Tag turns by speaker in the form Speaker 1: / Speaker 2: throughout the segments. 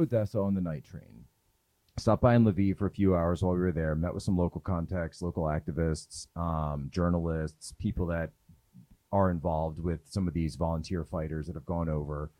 Speaker 1: Odessa on the night train. Stopped by in Lviv for a few hours while we were there. Met with some local contacts, local activists, um, journalists, people that are involved with some of these volunteer fighters that have gone over.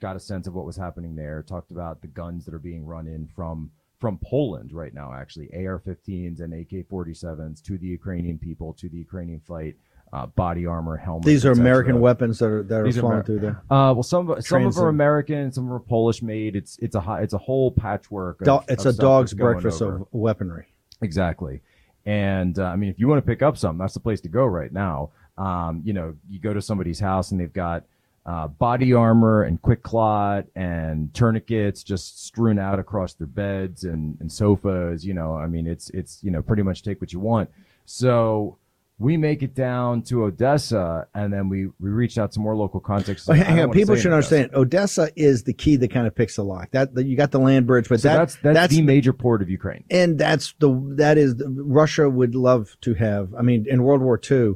Speaker 1: Got a sense of what was happening there. Talked about the guns that are being run in from from Poland right now, actually AR-15s and AK-47s to the Ukrainian people, to the Ukrainian fight. Uh, body armor, helmets.
Speaker 2: These are. American weapons that are that are
Speaker 1: These are
Speaker 2: flowing
Speaker 1: Amer-
Speaker 2: through there.
Speaker 1: Uh, well, some some of them are American, some are Polish made. It's it's a hi- it's a whole patchwork. Of,
Speaker 2: Do- it's
Speaker 1: of
Speaker 2: a
Speaker 1: stuff
Speaker 2: dog's
Speaker 1: that's going
Speaker 2: breakfast
Speaker 1: over.
Speaker 2: of weaponry.
Speaker 1: Exactly. And uh, I mean, if you want to pick up some, that's the place to go right now. Um, you know, you go to somebody's house and they've got uh, body armor and quick clot and tourniquets just strewn out across their beds and, and sofas. You know, I mean, it's it's you know pretty much take what you want. So we make it down to Odessa, and then we we reached out to more local contacts.
Speaker 2: Oh, hang on. People should understand. Odessa is the key that kind of picks the lock. That, that you got the land bridge, but
Speaker 1: So
Speaker 2: that,
Speaker 1: that's that's,
Speaker 2: that's
Speaker 1: the major port of Ukraine.
Speaker 2: and that's the that is Russia would love to have. I mean, in World War II,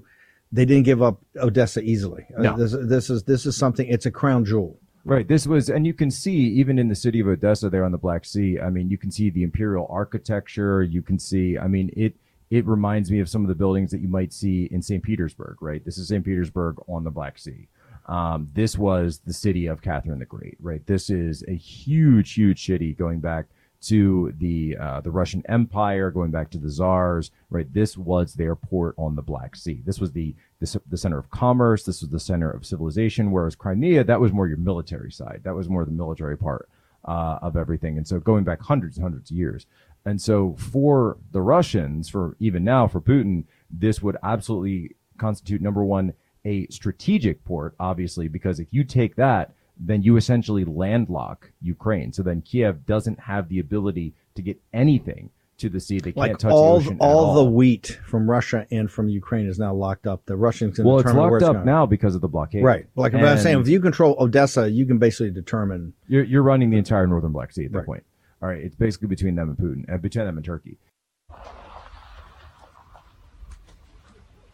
Speaker 2: they didn't give up Odessa easily. Uh,
Speaker 1: No.
Speaker 2: This, this is this is something. It's a crown jewel.
Speaker 1: Right. This was, and you can see even in the city of Odessa there on the Black Sea. I mean, you can see the imperial architecture. You can see, I mean, it it reminds me of some of the buildings that you might see in St. Petersburg. Right. This is St. Petersburg on the Black Sea. Um, this was the city of Catherine the Great. Right. This is a huge, huge city going back to the uh, the Russian Empire, going back to the czars. Right. This was their port on the Black Sea. This was the the, the center of commerce. This was the center of civilization. Whereas Crimea, that was more your military side. That was more the military part uh, of everything. And so going back hundreds and hundreds of years. And so for the Russians, for even now for Putin, this would absolutely constitute number one a strategic port, obviously, because if you take that, then you essentially landlock Ukraine. So then Kiev doesn't have the ability to get anything to the sea. They can't touch
Speaker 2: all
Speaker 1: the ocean. at
Speaker 2: all the wheat from Russia and from Ukraine is now locked up. The Russians can
Speaker 1: well, it's locked up
Speaker 2: going.
Speaker 1: now because of the blockade.
Speaker 2: Right. Like I'm saying, if you control Odessa, you can basically determine.
Speaker 1: You're, you're running the entire northern Black Sea at that
Speaker 2: Right.
Speaker 1: point. All right, it's basically between them and Putin, uh, between them and Turkey.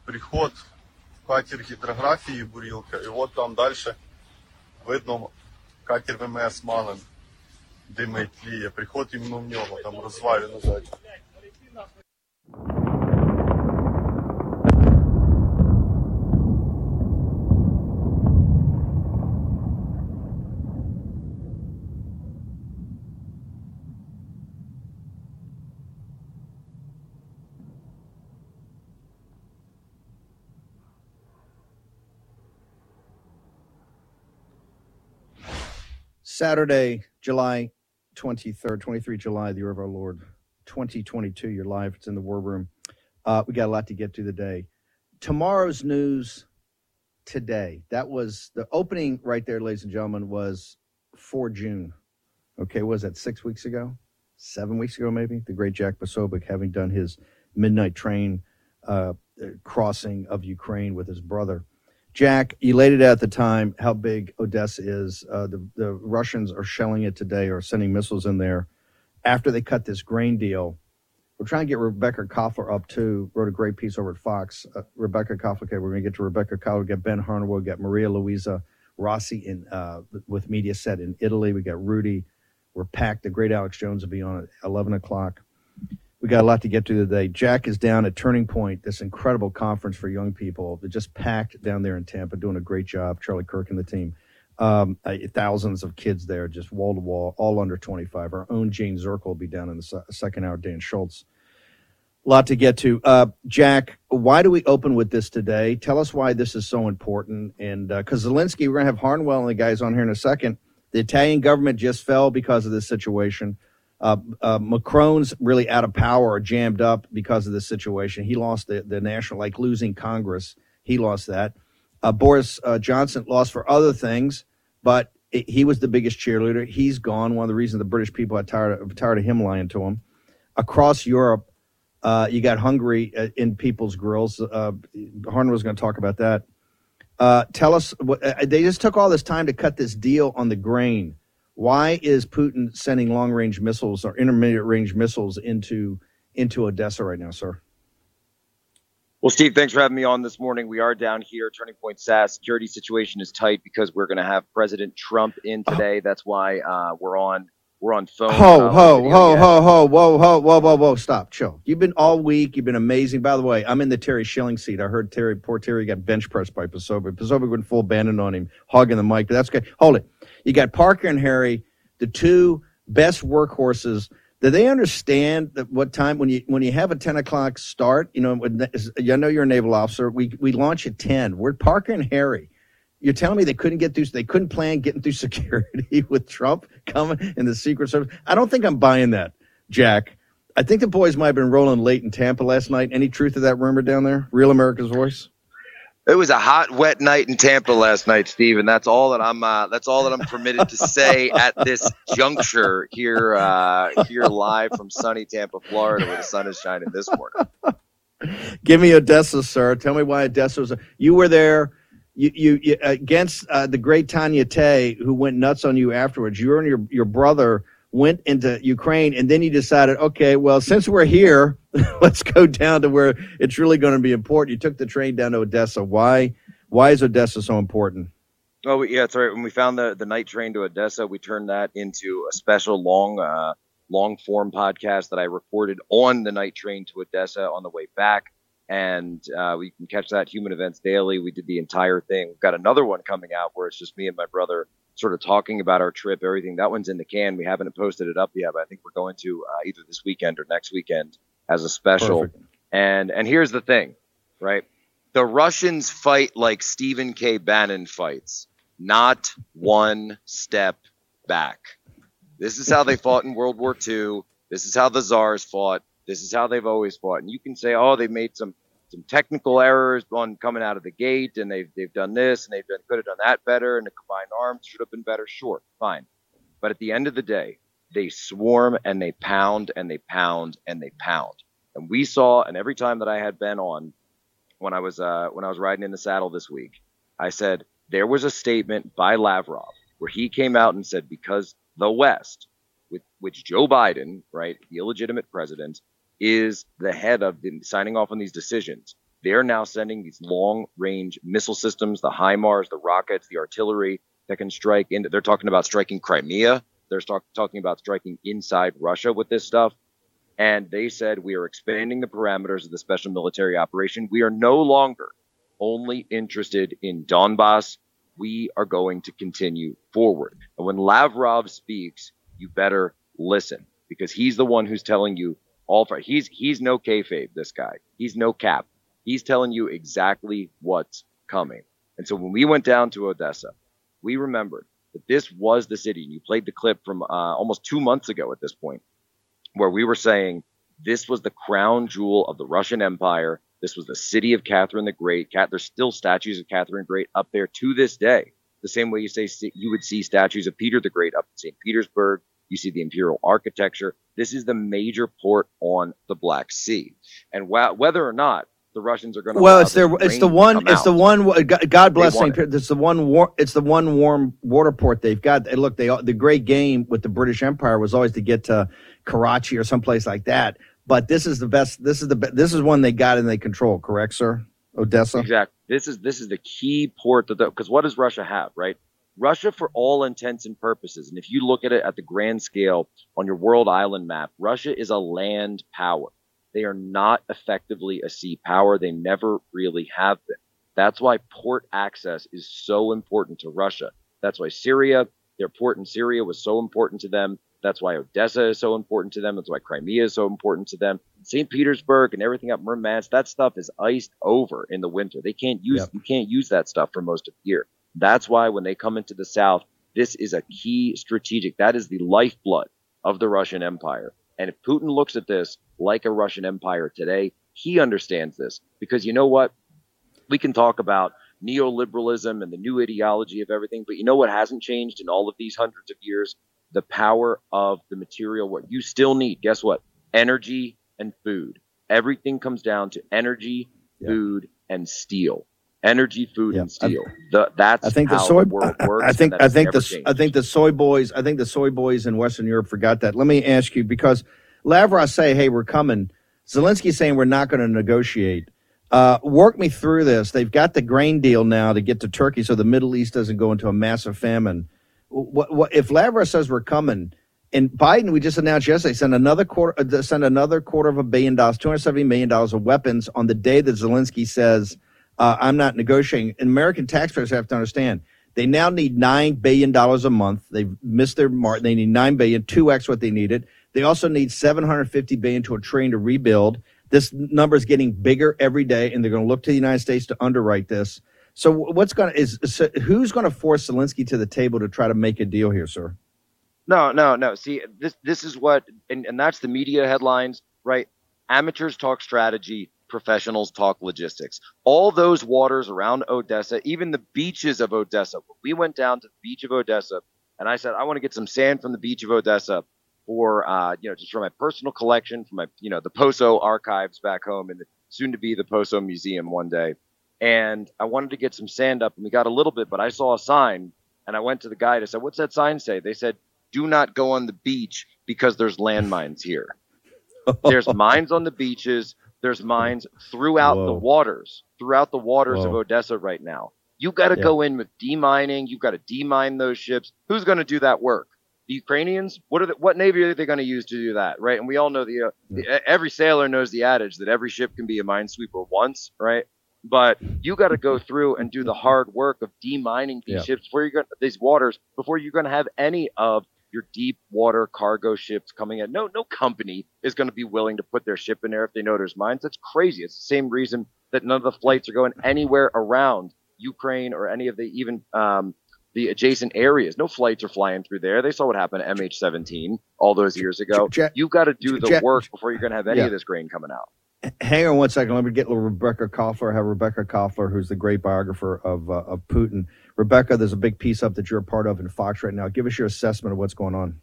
Speaker 3: приход в катер гідрографії Бурілка, і от там далі видно катер ВМС Малин димить тліє. Приход іменно в нього, там розвалено ззаді.
Speaker 2: Saturday, July 23rd, 23 July, the year of our Lord, 2022. You're live. It's in the war room. Uh, we got a lot to get to today. Tomorrow's news today. That was the opening right there, ladies and gentlemen, was for June. Okay, was that six weeks ago? Seven weeks ago, maybe? The great Jack Posobiec having done his midnight train uh, crossing of Ukraine with his brother. Jack, you laid it out at the time how big Odessa is. Uh, the, the Russians are shelling it today or sending missiles in there after they cut this grain deal. We're trying to get Rebecca Koffler up too. Wrote a great piece over at Fox. Uh, Rebecca Koffler. Okay, we're going to get to Rebecca Koffler. We got Ben Harnwell. We got Maria Luisa Rossi in uh, with Mediaset in Italy. We got Rudy. We're packed. The great Alex Jones will be on at 11 o'clock. We got a lot to get to today. Jack is down at Turning Point, this incredible conference for young people. They're just packed down there in Tampa, doing a great job. Charlie Kirk and the team. Um, uh, thousands of kids there, just wall to wall, all under 25. Our own Jane Zirkle will be down in the second hour. Dan Schultz. A lot to get to. Uh, Jack, why do we open with this today? Tell us why this is so important. And because Zelensky, we're going to have Harnwell and the guys on here in a second. The Italian government just fell because of this situation. Uh, uh, Macron's really out of power or jammed up because of this situation. He lost the, the national, like losing Congress. He lost that. Uh, Boris uh, Johnson lost for other things, but it, he was the biggest cheerleader. He's gone. One of the reasons the British people are tired of, tired of him lying to them. Across Europe, uh, you got Hungary uh, in people's grills. Uh, Harn was going to talk about that. Tell us, what, they just took all this time to cut this deal on the grain. Why is Putin sending long range missiles or intermediate range missiles into into Odessa right now, sir?
Speaker 4: Well, Steve, thanks for having me on this morning. We are down here, Turning Point SAS. Security situation is tight because we're going to have President Trump in today. That's why uh, we're on We're on phone.
Speaker 2: Ho,
Speaker 4: uh,
Speaker 2: ho, ho, ho, ho, whoa, ho, whoa, whoa, whoa, stop, chill. You've been all week. You've been amazing. By the way, I'm in the Terry Schilling seat. I heard Terry, poor Terry got bench pressed by Pasoba. Pasoba went full abandon on him, hogging the mic, but that's okay. Hold it. You got Parker and Harry, the two best workhorses. Do they understand that what time when you when you have a 10 o'clock start, you know, when, I know you're a naval officer, we, we launch at 10. We're Parker and Harry. You're telling me they couldn't get through, they couldn't plan getting through security with Trump coming in the Secret Service. I don't think I'm buying that, Jack. I think the boys might have been rolling late in Tampa last night. Any truth to that rumor down there? Real America's voice?
Speaker 4: It was a hot, wet night in Tampa last night, Steve, and that's all that I'm. Uh, that's all that I'm permitted to say at this juncture here, uh, here live from sunny Tampa, Florida, where the sun is shining this morning.
Speaker 2: Give me Odessa, sir. Tell me why Odessa was. You were there. You, you, you against uh, the great Tanya Tay, who went nuts on you afterwards. You and your your brother went into Ukraine, and then you decided, okay, well, since we're here, let's go down to where it's really going to be important. You took the train down to Odessa. Why? Why is Odessa so important?
Speaker 4: Oh, yeah, that's right. When we found the the night train to Odessa, we turned that into a special long, uh, long form podcast that I recorded on the night train to Odessa on the way back. And uh, we can catch that Human Events Daily. We did the entire thing. We've got another one coming out where it's just me and my brother sort of talking about our trip, everything. That one's in the can. We haven't posted it up yet, but I think we're going to uh, either this weekend or next weekend as a special.
Speaker 2: Perfect.
Speaker 4: And and here's the thing, right? The Russians fight like Stephen K. Bannon fights, not one step back. This is how they fought in World War II. This is how the czars fought. This is how they've always fought. And you can say, oh, they made some some technical errors on coming out of the gate, and they've they've done this and they've done could have done that better, and the combined arms should have been better. Sure, fine. But at the end of the day, they swarm and they pound and they pound and they pound. And we saw, and every time that I had been on, when I was uh, when I was riding in the saddle this week, I said there was a statement by Lavrov where he came out and said because the West, with which Joe Biden, right, the illegitimate president, is the head of the, signing off on these decisions. They're now sending these long range missile systems, the HIMARS, the rockets, the artillery that can strike into. They're talking about striking Crimea. They're talk, talking about striking inside Russia with this stuff. And they said we are expanding the parameters of the special military operation. We are no longer only interested in Donbass. We are going to continue forward. And when Lavrov speaks, you better listen because he's the one who's telling you all for he's he's no kayfabe. This guy, he's no cap. He's telling you exactly what's coming. And so when we went down to Odessa, we remembered that this was the city. And you played the clip from uh, almost two months ago at this point, where we were saying this was the crown jewel of the Russian Empire. This was the city of Catherine the Great. Cat, there's still statues of Catherine the Great up there to this day. The same way you say you would see statues of Peter the Great up in St. Petersburg. You see the imperial architecture. This is the major port on the Black Sea, and wh- whether or not the Russians are going to
Speaker 2: Well, it's their, it's the one, it's the one. Uh, God God bless St. Peter. It's the one. War, it's the one warm water port they've got. And Look, they the great game with the British Empire was always to get to Karachi or someplace like that. But this is the best. This is the this is one they got and they control. Correct, sir? Odessa.
Speaker 4: Exactly. This is this is the key port that because what does Russia have, right? Russia, for all intents and purposes, and if you look at it at the grand scale on your world island map, Russia is a land power. They are not effectively a sea power. They never really have been. That's why port access is so important to Russia. That's why Syria, their port in Syria was so important to them. That's why Odessa is so important to them. That's why Crimea is so important to them. St. Petersburg and everything up Murmansk, that stuff is iced over in the winter. They can't use
Speaker 2: Yep.
Speaker 4: you can't use that stuff for most of the year. That's why when they come into the south, this is a key strategic. That is the lifeblood of the Russian Empire. And if Putin looks at this like a Russian Empire today, he understands this because you know what? We can talk about neoliberalism and the new ideology of everything, but you know what hasn't changed in all of these hundreds of years? The power of the material. What you still need, guess what? Energy and food. Everything comes down to energy,
Speaker 2: Yeah.
Speaker 4: food, and steel. Energy, food,
Speaker 2: Yeah.
Speaker 4: and steel. The, that's
Speaker 2: I think the
Speaker 4: how
Speaker 2: soy.
Speaker 4: the world works.
Speaker 2: I think. I think the.
Speaker 4: changed.
Speaker 2: I think the soy boys. I think the soy boys in Western Europe forgot that. Let me ask you because Lavrov say, "Hey, we're coming." Zelensky's saying we're not going to negotiate. Uh, work me through this. They've got the grain deal now to get to Turkey, so the Middle East doesn't go into a massive famine. What, what if Lavrov says we're coming? and Biden, we just announced yesterday, sent another quarter, uh, sent another quarter of a billion dollars, two hundred seventy million dollars of weapons on the day that Zelensky says, uh, "I'm not negotiating." And American taxpayers have to understand they now need nine billion dollars a month. They've missed their mark. They need nine billion, two x what they needed. They also need seven hundred fifty billion to a trillion to rebuild. This number is getting bigger every day, and they're going to look to the United States to underwrite this. So, what's going to is so who's going to force Zelensky to the table to try to make a deal here, sir?
Speaker 4: No, no, no. See, this this is what, and, and that's the media headlines, right? Amateurs talk strategy, professionals talk logistics. All those waters around Odessa, even the beaches of Odessa. We went down to the beach of Odessa, and I said, I want to get some sand from the beach of Odessa for, uh, you know, just for my personal collection, for my, you know, the Poso archives back home, and soon to be the Poso Museum one day. And I wanted to get some sand up, and we got a little bit, but I saw a sign, and I went to the guide. I said, "What's that sign say?" They said, do not go on the beach because there's landmines here. there's mines on the beaches. There's mines throughout
Speaker 2: Whoa.
Speaker 4: the waters, throughout the waters of Odessa right now. You got to
Speaker 2: Yeah.
Speaker 4: go in with demining. You've got to demine those ships. Who's going to do that work? The Ukrainians. What are the, what navy are they going to use to do that? Right? And we all know the, uh, the every sailor knows the adage that every ship can be a minesweeper once. Right? But you got to go through and do the hard work of demining these
Speaker 2: Yeah.
Speaker 4: ships before you're gonna, these waters before you're going to have any of your deep water cargo ships coming in. No, no company is going to be willing to put their ship in there if they know there's mines. That's crazy. It's the same reason that none of the flights are going anywhere around Ukraine or any of the even um, the adjacent areas. No flights are flying through there. They saw what happened to MH17 all those years ago.
Speaker 2: Ja-
Speaker 4: You got to do the work before you're going to have any
Speaker 2: Yeah.
Speaker 4: of this grain coming out.
Speaker 2: Hang on one second. Let me get Rebecca Koffler. Have Rebecca Koffler, who's the great biographer of uh, of Putin. Rebecca, there's a big piece up that you're a part of in Fox right now. Give us your assessment of what's going on.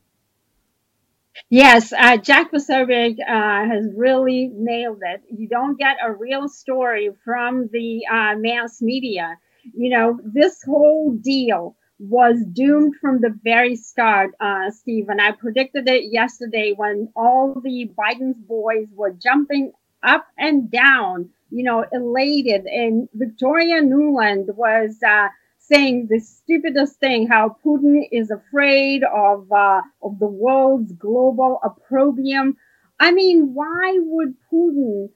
Speaker 5: Yes, uh, Jack Posobiec uh, has really nailed it. You don't get a real story from the uh, mass media. You know, this whole deal was doomed from the very start, uh, Steve. And I predicted it yesterday when all the Biden's boys were jumping up and down, you know, elated. And Victoria Nuland was uh, saying the stupidest thing how Putin is afraid of uh, of the world's global opprobrium. I mean, why would Putin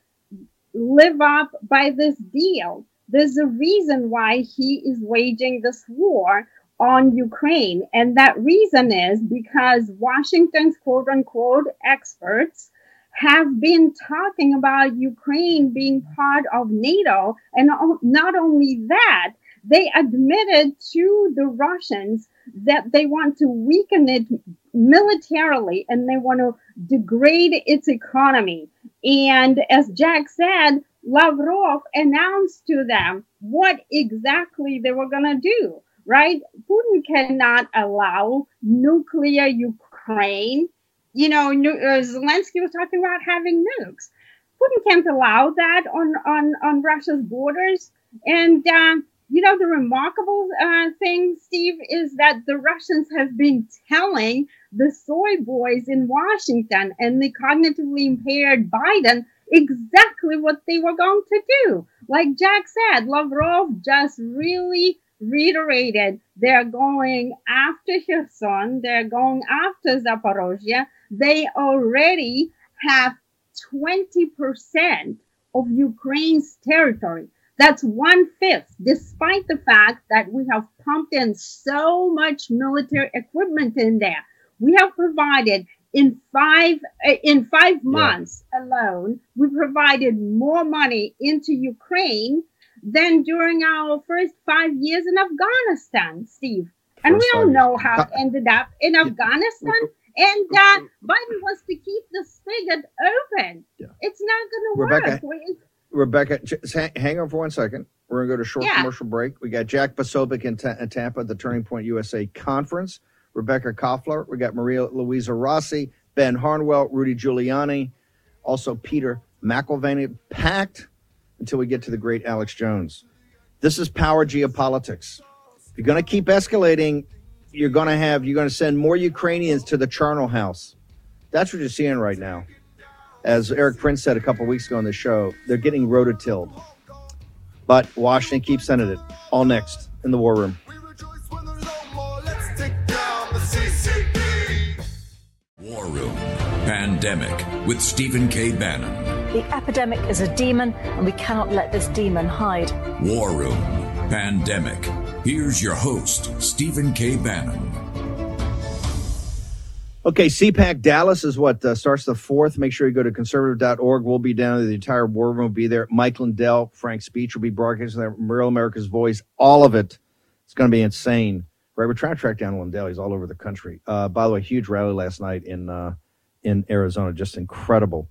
Speaker 5: live up by this deal? There's a reason why he is waging this war on Ukraine, and that reason is because Washington's quote unquote experts have been talking about Ukraine being part of NATO, and not only that, they admitted to the Russians that they want to weaken it militarily and they want to degrade its economy. And as Jack said, Lavrov announced to them what exactly they were going to do, right? Putin cannot allow nuclear Ukraine. You know, uh, Zelensky was talking about having nukes. Putin can't allow that on, on, on Russia's borders. And, uh, you know, the remarkable uh, thing, Steve, is that the Russians have been telling the soy boys in Washington and the cognitively impaired Biden exactly what they were going to do. Like Jack said, Lavrov just really reiterated they're going after Kherson, they're going after Zaporozhye. They already have 20% of Ukraine's territory. That's one fifth, despite the fact that we have pumped in so much military equipment in there. We have provided in five uh, in five months alone, we provided more money into Ukraine than during our first five years in Afghanistan, Steve. And
Speaker 2: First
Speaker 5: we all know how it ended up in Afghanistan. And uh, Biden wants to keep the spigot open.
Speaker 2: Yeah.
Speaker 5: It's not going to work.
Speaker 2: Rebecca, just hang, on for one second. We're going to go to a short
Speaker 5: Yeah.
Speaker 2: commercial break. We got Jack Posobiec in, Ta- in Tampa at the Turning Point USA conference. Rebecca Koffler. We got Maria Luisa Rossi, Ben Harnwell, Rudy Giuliani, also Peter McElvaney. Packed until we get to the great Alex Jones. This is power geopolitics. If you're going to keep escalating, you're going to have you're going to send more Ukrainians to the Charnel House. That's what you're seeing right now. As Erik Prince said a couple weeks ago on the show, they're getting rototilled. But Washington keeps sending it. All next in the war room.
Speaker 6: War Room Pandemic with Stephen K. Bannon.
Speaker 7: The epidemic is a demon, and we cannot let this demon hide.
Speaker 6: War Room Pandemic. Here's your host, Stephen K. Bannon.
Speaker 2: Okay, CPAC Dallas is what uh, starts the 4th. Make sure you go to conservative.org. We'll be down there. The entire war room will be there. Mike Lindell, Frank's speech will be broadcasting there. Real America's Voice, all of it. It's going to be insane. Right, we're trying to track down Lindell. He's all over the country. Uh, by the way, huge rally last night in uh, in Arizona. Just incredible.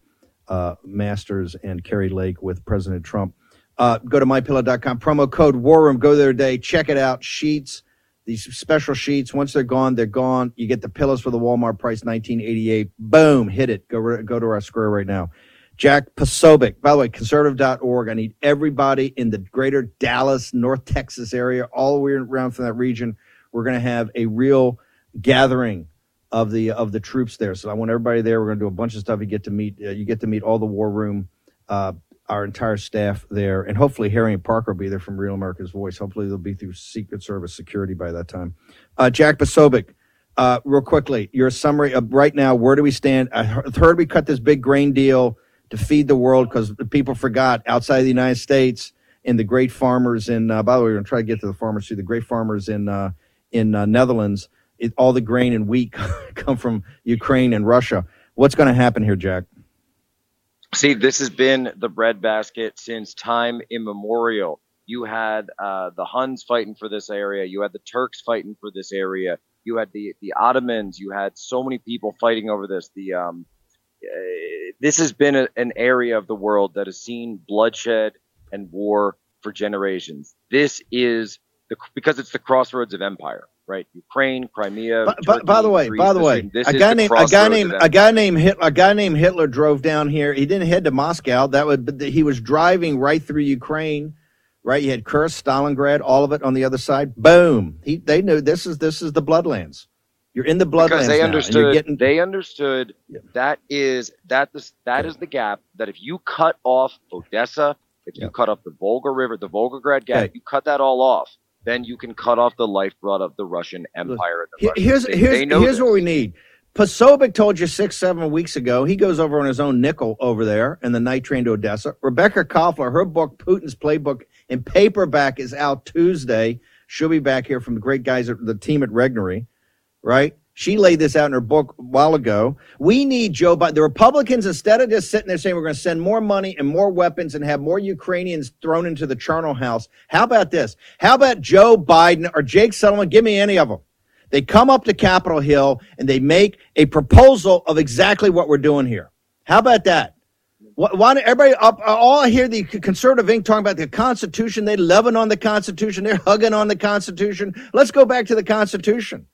Speaker 2: Uh, Masters and Kari Lake with President Trump. Uh, go to mypillow.com. Promo code War Room. Go there today. Check it out. Sheets these special sheets once they're gone they're gone you get the pillows for the walmart price 1988 boom hit it go go to our square right now jack posobiec by the way conservative.org i need everybody in the greater dallas north texas area all the way around from that region we're going to have a real gathering of the of the troops there so i want everybody there we're going to do a bunch of stuff you get to meet uh, you get to meet all the war room uh, our entire staff there, and hopefully Harry and Parker will be there from Real America's Voice. Hopefully they'll be through Secret Service security by that time. Uh, Jack Posobiec, uh, real quickly, your summary of right now. Where do we stand? I heard we cut this big grain deal to feed the world because people forgot outside of the United States and the great farmers in. Uh, by the way, we're going to try to get to the farmers too. The great farmers in uh, in uh, Netherlands. It, all the grain and wheat come from Ukraine and Russia. What's going to happen here, Jack?
Speaker 4: See, this has been the breadbasket since time immemorial. You had uh, the Huns fighting for this area. You had the Turks fighting for this area. You had the the Ottomans. You had so many people fighting over this. The um, uh, this has been a, an area of the world that has seen bloodshed and war for generations. This is the because it's the crossroads of empire right? Ukraine, Crimea.
Speaker 2: By, Turkey, by the way, Greece, by the way, a guy named a guy named a guy named Hitler, a guy named Hitler drove down here. He didn't head to Moscow. That would he was driving right through Ukraine. Right, you had Kursk, Stalingrad, all of it on the other side. Boom! He, they knew this is this is the Bloodlands. You're in the Bloodlands
Speaker 4: because they
Speaker 2: now,
Speaker 4: understood.
Speaker 2: Getting,
Speaker 4: they understood
Speaker 2: Yeah.
Speaker 4: that is that is that is the gap. That if you cut off Odessa, if you
Speaker 2: Yeah.
Speaker 4: cut off the Volga River, the Volgograd gap, you cut that all off. Then you can cut off the lifeblood of the Russian Empire. The
Speaker 2: Here- here's
Speaker 4: They-
Speaker 2: here's
Speaker 4: they
Speaker 2: here's what we need. Posobiec told you six seven weeks ago. He goes over on his own nickel over there in the night train to Odessa. Rebecca Koffler, her book Putin's Playbook in paperback is out Tuesday. She'll be back here from the great guys at the team at Regnery, right? She laid this out in her book a while ago. We need Joe Biden. The Republicans, instead of just sitting there saying we're going to send more money and more weapons and have more Ukrainians thrown into the charnel house, how about this? How about Joe Biden or Jake Sullivan? Give me any of them. They come up to Capitol Hill and they make a proposal of exactly what we're doing here. How about that? Why, don't everybody up? Uh, all I hear the conservative ink talking about the Constitution. They loving on the Constitution. They're hugging on the Constitution. Let's go back to the Constitution.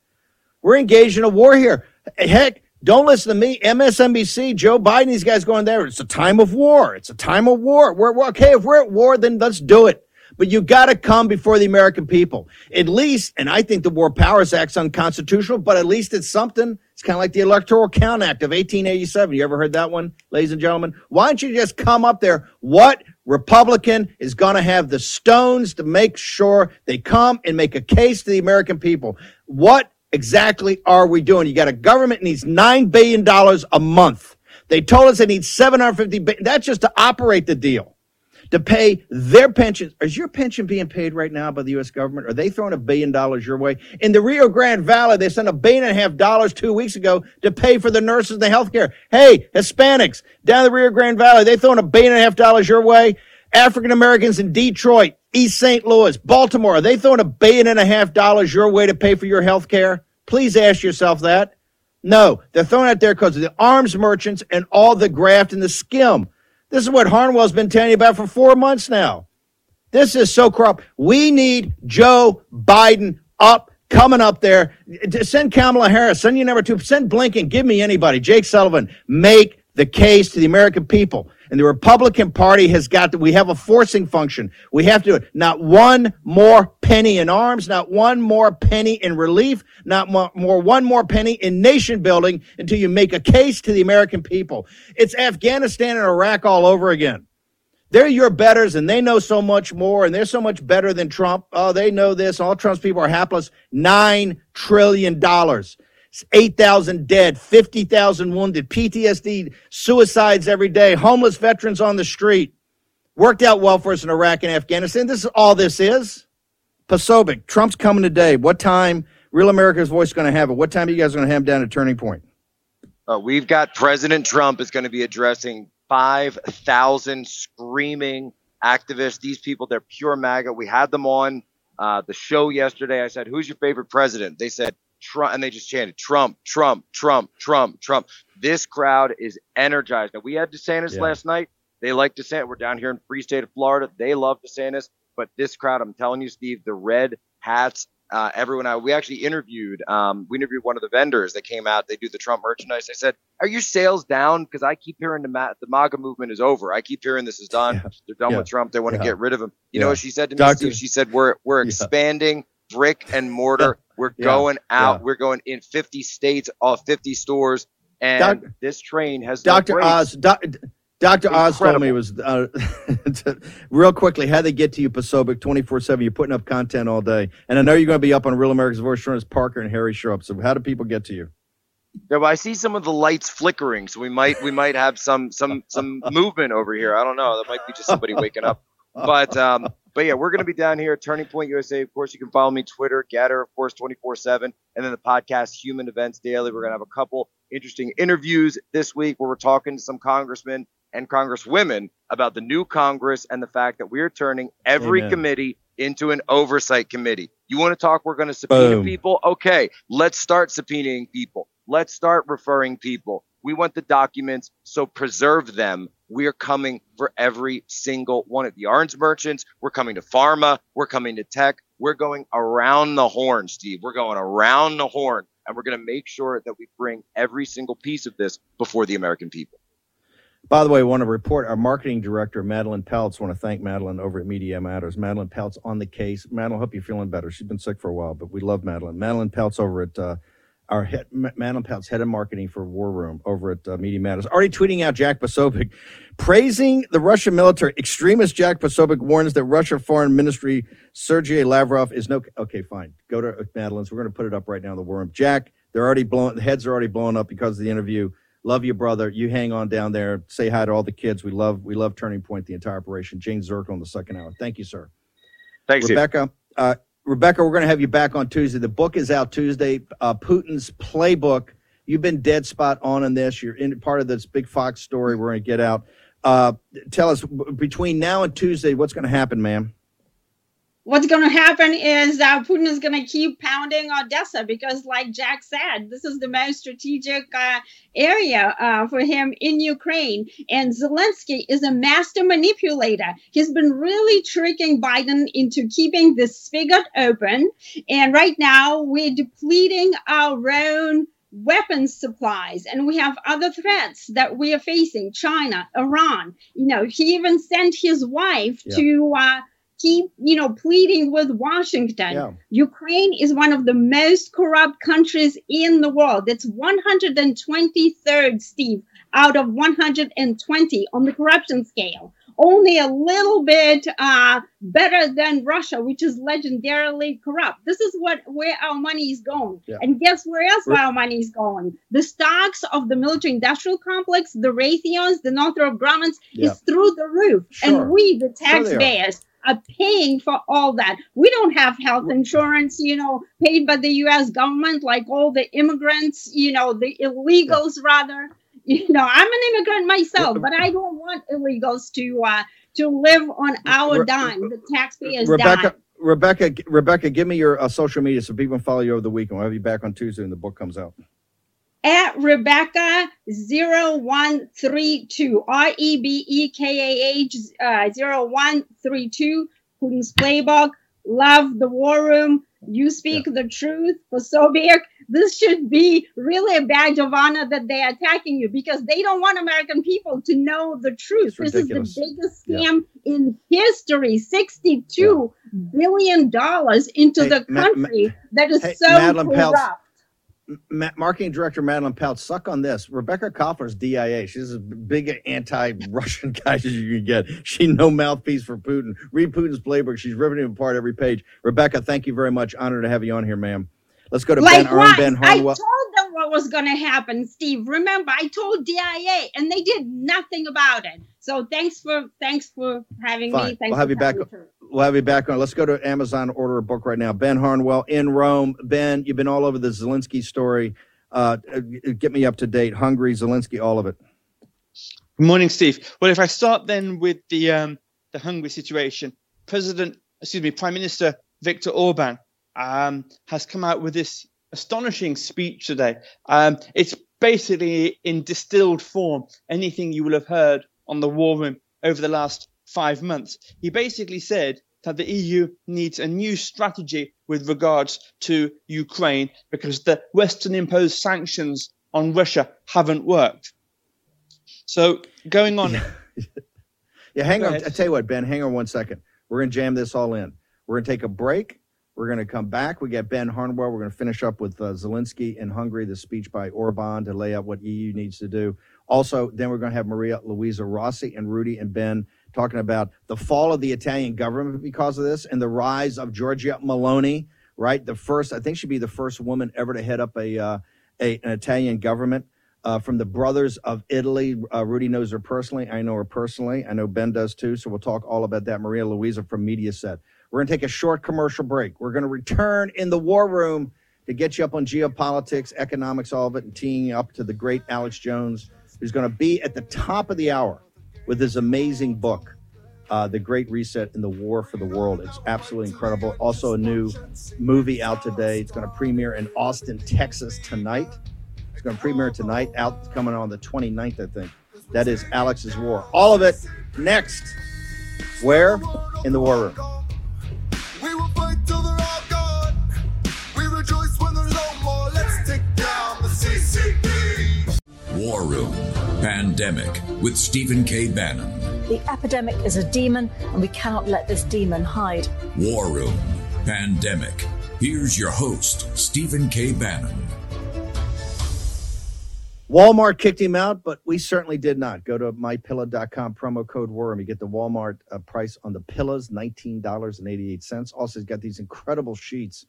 Speaker 2: We're engaged in a war here. Heck, don't listen to me. MSNBC, Joe Biden, these guys going there. It's a time of war. It's a time of war. We're, we're okay. If we're at war, then let's do it. But you got to come before the American people. At least, and I think the War Powers Act's unconstitutional, but at least it's something. It's kind of like the Electoral Count Act of 1887. You ever heard that one, ladies and gentlemen? Why don't you just come up there? What Republican is going to have the stones to make sure they come and make a case to the American people? What exactly are we doing? You got a government needs $9 billion a month. They told us they need 750 billion. That's just to operate the deal to pay their pensions. Is your pension being paid right now by the U.S. government? Are they throwing a billion dollars your way? In the Rio Grande Valley, they sent a billion and a half dollars two weeks ago to pay for the nurses and the healthcare. Hey, Hispanics down the Rio Grande Valley, they throwing a billion and a half dollars your way. African Americans in Detroit, East St. Louis, Baltimore, are they throwing a billion and a half dollars your way to pay for your health care? Please ask yourself that. No, they're throwing it there because of the arms merchants and all the graft and the skim. This is what Harnwell's been telling you about for four months now. This is so corrupt. We need Joe Biden up, coming up there. Send Kamala Harris, send you number two, send Blinken, give me anybody. Jake Sullivan, make the case to the American people. And the Republican Party has got to, we have a forcing function. We have to do it. Not one more penny in arms, not one more penny in relief, not more, more one more penny in nation building until you make a case to the American people. It's Afghanistan and Iraq all over again. They're your betters and they know so much more and they're so much better than Trump. Oh, they know this. All Trump's people are hapless. Nine trillion dollars. 8,000 dead, 50,000 wounded, PTSD, suicides every day, homeless veterans on the street. Worked out well for us in Iraq and Afghanistan. This is all this is. Posobiec, Trump's coming today. What time? Real America's Voice is going to have it. What time are you guys going to have down at Turning Point?
Speaker 4: Uh, we've got President Trump is going to be addressing 5,000 screaming activists. These people, they're pure MAGA. We had them on uh, the show yesterday. I said, Who's your favorite president? They said, Trump. And they just chanted, Trump, Trump, Trump, Trump, Trump. This crowd is energized. Now, we had DeSantis
Speaker 2: Yeah.
Speaker 4: last night. They like DeSantis. We're down here in free state of Florida. They love DeSantis. But this crowd, I'm telling you, Steve, the red hats, uh, everyone out. We actually interviewed, um, we interviewed one of the vendors that came out. They do the Trump merchandise. I said, "Are your sales down?" Because I keep hearing the Ma- the MAGA movement is over. I keep hearing this is done.
Speaker 2: Yeah.
Speaker 4: They're done
Speaker 2: Yeah.
Speaker 4: with Trump. They want to get rid of him. You know what she said to me? Steve? She said, "We're we're expanding brick and mortar. We're
Speaker 2: Yeah.
Speaker 4: going out.
Speaker 2: Yeah.
Speaker 4: We're going in 50 states, off 50 stores." And
Speaker 2: Doc-
Speaker 4: this train has
Speaker 2: Dr.
Speaker 4: brakes.
Speaker 2: Oz, doc, Dr. Oz told me it was uh, real quickly how they get to you, Posobiec, 24 7. You're putting up content all day. And I know you're going to be up on Real America's Voice, Jonas Parker and Harry Sharp. So, how do people get to you?
Speaker 4: Yeah, but I see some of the lights flickering, so we might we might have some some some movement over here. I don't know. That might be just somebody waking up. But um, but yeah, we're gonna be down here at Turning Point USA. Of course, you can follow me Twitter, Gettr, of course, twenty four seven, and then the podcast Human Events Daily. We're gonna have a couple interesting interviews this week where we're talking to some congressmen and congresswomen about the new Congress and the fact that we're turning every
Speaker 2: Amen.
Speaker 4: committee into an oversight committee. You want to talk? We're going to subpoena
Speaker 2: Boom.
Speaker 4: people. Okay, let's start subpoenaing people. Let's start referring people. We want the documents, so preserve them. We are coming for every single one of the arms merchants. We're coming to pharma. We're coming to tech. We're going around the horn, Steve. We're going around the horn, and we're going to make sure that we bring every single piece of this before the American people.
Speaker 2: By the way, I want to report our marketing director, Madeline Peltz. want to thank Madeline over at Media Matters. Madeline Peltz on the case. Madeline, hope you're feeling better. She's been sick for a while, but we love Madeline. Madeline Peltz over at uh, our head, Ma- Madeline Peltz, head of marketing for War Room over at uh, Media Matters, already tweeting out Jack Posobiec, praising the Russian military. Extremist Jack Posobiec warns that Russia Foreign Ministry Sergei Lavrov is no. Okay, fine. Go to Madeline's. We're going to put it up right now in the War Room. Jack, they're already blowing. The heads are already blowing up because of the interview. Love you, brother. You hang on down there. Say hi to all the kids. We love we love Turning Point, the entire operation. Jane Zirkle in the second hour. Thank you, sir.
Speaker 4: Thanks.
Speaker 2: Rebecca, uh, Rebecca, we're going to have you back on Tuesday. The book is out Tuesday. Uh, Putin's playbook. You've been dead spot on in this. You're in part of this big Fox story. We're going to get out. Uh, tell us between now and Tuesday, what's going to happen, ma'am?
Speaker 5: What's going to happen is uh, Putin is going to keep pounding Odessa because, like Jack said, this is the most strategic uh, area uh, for him in Ukraine. And Zelensky is a master manipulator. He's been really tricking Biden into keeping the spigot open. And right now, we're depleting our own weapons supplies and we have other threats that we are facing china iran you know he even sent his wife
Speaker 2: Yeah.
Speaker 5: to uh, keep, you know, pleading with Washington.
Speaker 2: Yeah.
Speaker 5: Ukraine is one of the most corrupt countries in the world. It's 123rd, Steve, out of 120 on the corruption scale. Only a little bit uh, better than Russia, which is legendarily corrupt. This is what where our money is going.
Speaker 2: Yeah.
Speaker 5: And guess where else
Speaker 2: We're-
Speaker 5: our money is going? The stocks of the military-industrial complex, the Raytheons, the Northrop Grumman's,
Speaker 2: Yeah.
Speaker 5: is through the roof.
Speaker 2: Sure.
Speaker 5: And we, the
Speaker 2: Sure are.
Speaker 5: paying for all that. We don't have health insurance, you know, paid by the US government like all the immigrants, you know, the illegals rather. You know, I'm an immigrant myself, but I don't want illegals to uh to live on our dime, the taxpayers'
Speaker 2: Rebecca,
Speaker 5: dime.
Speaker 2: Rebecca, Rebecca, give me your uh, social media so people can follow you over the weekend. We'll have you back on Tuesday when the book comes out.
Speaker 5: At Rebecca 0132, R E B E K A H uh, 0132, Putin's playbook. Love the war room. You speak the truth for Sobiek. This should be really a badge of honor that they're attacking you because they don't want American people to know the truth. This is the biggest
Speaker 2: Yeah.
Speaker 5: scam in history. Sixty-two billion dollars into
Speaker 2: Hey,
Speaker 5: the
Speaker 2: Ma- Ma-
Speaker 5: country that is
Speaker 2: Hey,
Speaker 5: so
Speaker 2: Madeline Peltz,
Speaker 5: corrupt.
Speaker 2: Ma- marketing director Madeline Pout, suck on this. Rebecca Koffler's DIA. She's as big anti-Russian guy as you can get. She no mouthpiece for Putin. Read Putin's playbook. She's ripping him apart every page. Rebecca, thank you very much. Honored to have you on here, ma'am. Let's go to Ben
Speaker 5: Likewise,
Speaker 2: Ben
Speaker 5: I told what was going to happen, Steve. Remember, I told DIA, and they did nothing about it. So thanks for thanks for having
Speaker 2: Fine.
Speaker 5: me. Thanks
Speaker 2: We'll have you back-
Speaker 5: telling.
Speaker 2: We'll have you back on. Let's go to Amazon, order a book right now. Ben Harnwell in Rome. Ben, you've been all over the Zelensky story. Uh, get me up to date. Hungary, Zelensky, all of it.
Speaker 8: Good morning, Steve. Well, if I start then with the um, the Hungary situation, President, excuse me, Prime Minister Viktor Orban um, has come out with this astonishing speech today. Um, it's basically in distilled form anything you will have heard on the war room over the last five months. He basically said that the EU needs a new strategy with regards to Ukraine because the Western imposed sanctions on Russia haven't worked. So going on.
Speaker 2: Yeah, hang
Speaker 8: Go
Speaker 2: on.
Speaker 8: ahead.
Speaker 2: I tell you what, Ben, hang on one second. We're going to jam this all in. We're going to take a break. We're going to come back. We got Ben Harnwell. We're going to finish up with uh, Zelensky in Hungary, the speech by Orban to lay out what EU needs to do. Also, then we're going to have Maria Luisa Rossi and Rudy and Ben talking about the fall of the Italian government because of this and the rise of Giorgia Meloni, right? The first, I think she'd be the first woman ever to head up a, uh, a an Italian government. Uh, from the brothers of Italy, uh, Rudy knows her personally. I know her personally. I know Ben does too. So we'll talk all about that. Maria Luisa from Mediaset. We're going to take a short commercial break. We're going to return in the war room to get you up on geopolitics, economics, all of it, and teeing you up to the great Alex Jones, who's going to be at the top of the hour with his amazing book, uh, The Great Reset and the War for the World. It's absolutely incredible. Also, a new movie out today. It's going to premiere in Austin, Texas tonight. It's going to premiere tonight, out coming on the 29th, I think. That is Alex's War. All of it next. Where? In the War Room.
Speaker 6: Pandemic with Stephen K. Bannon.
Speaker 7: The epidemic is a demon, and we cannot let this demon hide.
Speaker 6: War Room Pandemic. Here's your host, Stephen K. Bannon.
Speaker 2: Walmart kicked him out, but we certainly did not. Go to mypillow.com, promo code WORM. You get the Walmart uh, price on the pillows, $19.88. Also, he's got these incredible sheets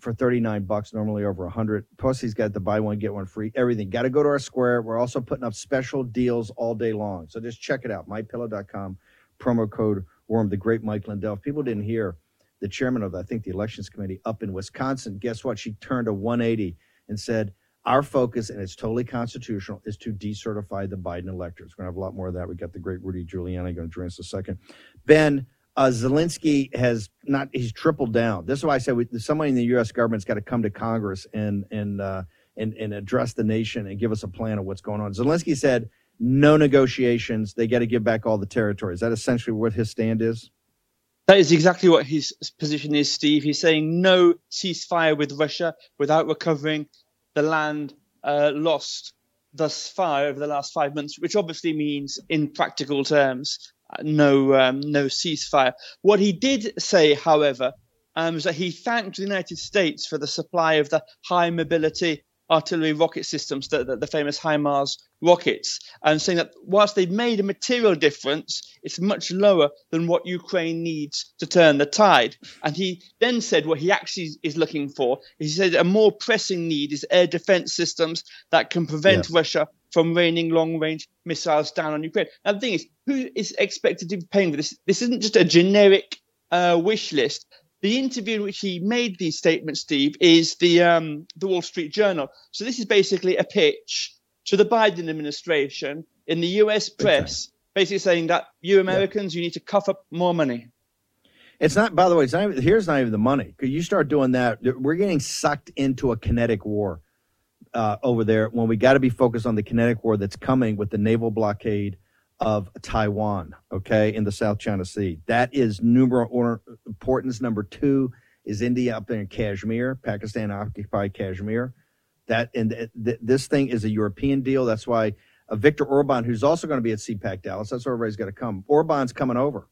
Speaker 2: for 39 bucks, normally over 100. Plus, he's got the buy one, get one free, everything. Got to go to our square. We're also putting up special deals all day long. So just check it out, mypillow.com, promo code WORM. The great Mike Lindell. If people didn't hear, the chairman of, I think, the elections committee up in Wisconsin, guess what? She turned a 180 and said, our focus, and it's totally constitutional, is to decertify the Biden electors. We're going to have a lot more of that. We got the great Rudy Giuliani going to join us in a second. Ben, uh, Zelensky has not, he's tripled down. This is why I said we, somebody in the U.S. government's got to come to Congress and, and, uh, and, and address the nation and give us a plan of what's going on. Zelensky said, no negotiations. They got to give back all the territory. Is that essentially what his stand is?
Speaker 8: That is exactly what his position is, Steve. He's saying no ceasefire with Russia without recovering the land uh, lost thus far over the last five months, which obviously means, in practical terms, no um, no ceasefire. What he did say, however, um, is that he thanked the United States for the supply of the high mobility artillery rocket systems, the, the, the famous HIMARS rockets, and saying that whilst they've made a material difference, it's much lower than what Ukraine needs to turn the tide. And he then said what he actually is looking for. He said a more pressing need is air defense systems that can prevent Russia from raining long range missiles down on Ukraine. Now, the thing is, who is expected to be paying for this? This isn't just a generic uh, wish list. The interview in which he made these statements, Steve, is the um, the Wall Street Journal. So this is basically a pitch to the Biden administration in the U.S. press, basically saying that you Americans, you need to cough up more money.
Speaker 2: It's not, by the way, it's not even, here's not even the money. Because you start doing that, we're getting sucked into a kinetic war uh, over there when we got to be focused on the kinetic war that's coming with the naval blockade of Taiwan, okay, in the South China Sea. That is numero or importance. Number two is India up there in Kashmir, Pakistan occupied Kashmir. That and th- th- this thing is a European deal. That's why uh, Viktor Orban, who's also going to be at CPAC Dallas, that's where everybody's got to come. Orban's coming over.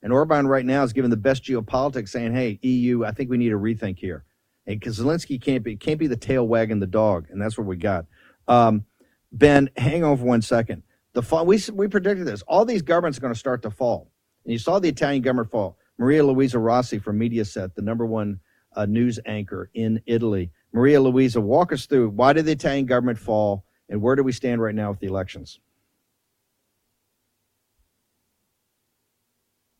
Speaker 2: And Orban right now is giving the best geopolitics, saying, "Hey, EU, I think we need a rethink here." Because Zelensky can't be can't be the tail wagging the dog, and that's what we got. Um, ben, hang on for one second. The fall, we we predicted this. All these governments are going to start to fall, and you saw the Italian government fall. Maria Luisa Rossi from Mediaset, the number one uh, news anchor in Italy. Maria Luisa, walk us through why did the Italian government fall and where do we stand right now with the elections?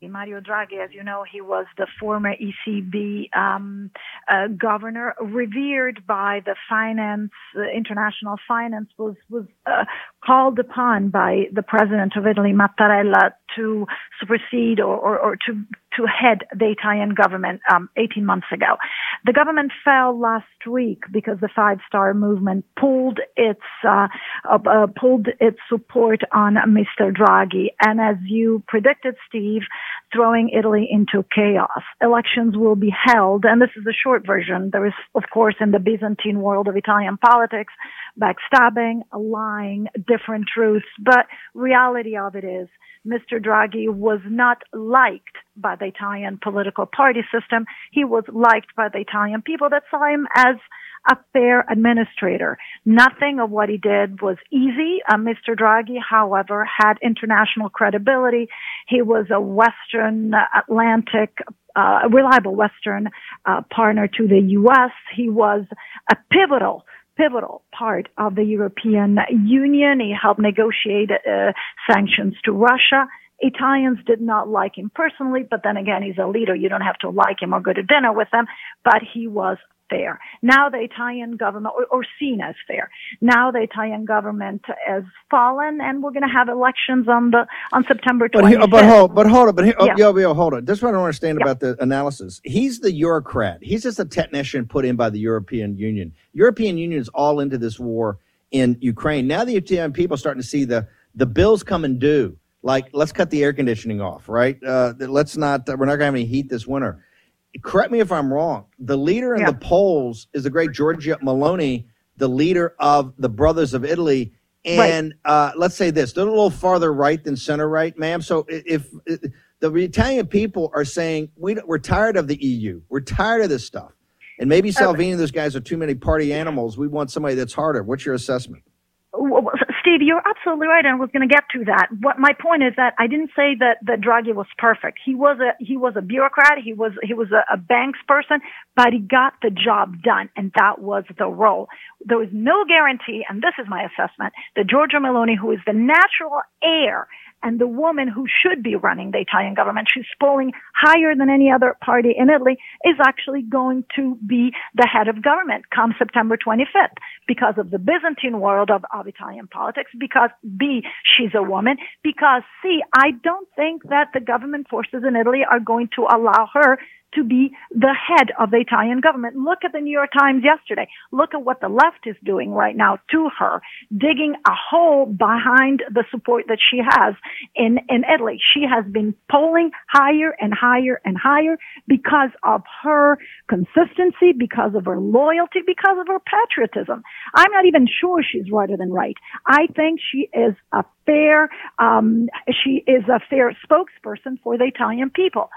Speaker 9: Mario Draghi, as you know, he was the former ECB um, uh, governor, revered by the finance, uh, international finance, was was uh, called upon by the president of Italy, Mattarella, to supersede or, or, or to to head the Italian government um, 18 months ago. The government fell last week because the Five Star Movement pulled its uh, uh, pulled its support on Mr. Draghi, and as you predicted, Steve, throwing Italy into chaos. Elections will be held, and this is the short version. There is, of course, in the Byzantine world of Italian politics, backstabbing, lying, different truths, but reality of it is Mr. Draghi was not liked by the Italian political party system. He was liked by the Italian people that saw him as a fair administrator. Nothing of what he did was easy. Uh, Mr. Draghi, however, had international credibility. He was a Western Atlantic uh, a reliable Western uh, partner to the U.S. He was a pivotal pivotal part of the European Union. He helped negotiate uh, sanctions to Russia. Italians did not like him personally, but then again, he's a leader. You don't have to like him or go to dinner with him, but he was fair. Now the Italian government, or, or seen as fair. Now the Italian government has fallen, and we're going to have elections on the on September
Speaker 2: But,
Speaker 9: 25th.
Speaker 2: he, but hold, but hold on, but he, oh,
Speaker 9: Yeah.
Speaker 2: yo, yo, hold on. This is what I don't understand
Speaker 9: Yeah.
Speaker 2: about the analysis. He's the bureaucrat. He's just a technician put in by the European Union. European Union is all into this war in Ukraine. Now the Italian people are starting to see the the bills coming due. Like, let's cut the air conditioning off, right? Uh, let's not. We're not going to have any heat this winter. Correct me if I'm wrong. The leader in
Speaker 9: Yeah.
Speaker 2: the polls is the great Giorgia Meloni, the leader of the Brothers of Italy.
Speaker 9: Right.
Speaker 2: And uh, let's say this: they're a little farther right than center right, ma'am. So if, if the Italian people are saying we we're tired of the EU, we're tired of this stuff, and maybe Salvini and those guys are too many party animals. We want somebody that's harder. What's your assessment?
Speaker 9: Steve, you're absolutely right, and I was going to get to that. What my point is that I didn't say that that Draghi was perfect. He was a he was a bureaucrat. He was he was a, a banks person, but he got the job done, and that was the role. There was no guarantee, and this is my assessment, that Giorgia Meloni, who is the natural heir and the woman who should be running the Italian government, she's polling higher than any other party in Italy, is actually going to be the head of government come September 25th because of the Byzantine world of, of Italian politics, because B, she's a woman, because C, I don't think that the government forces in Italy are going to allow her to be the head of the Italian government. Look at the New York Times yesterday. Look at what the left is doing right now to her, digging a hole behind the support that she has in, in Italy. She has been polling higher and higher and higher because of her consistency, because of her loyalty, because of her patriotism. I'm not even sure she's righter than right. I think she is a fair, um, she is a fair spokesperson for the Italian people.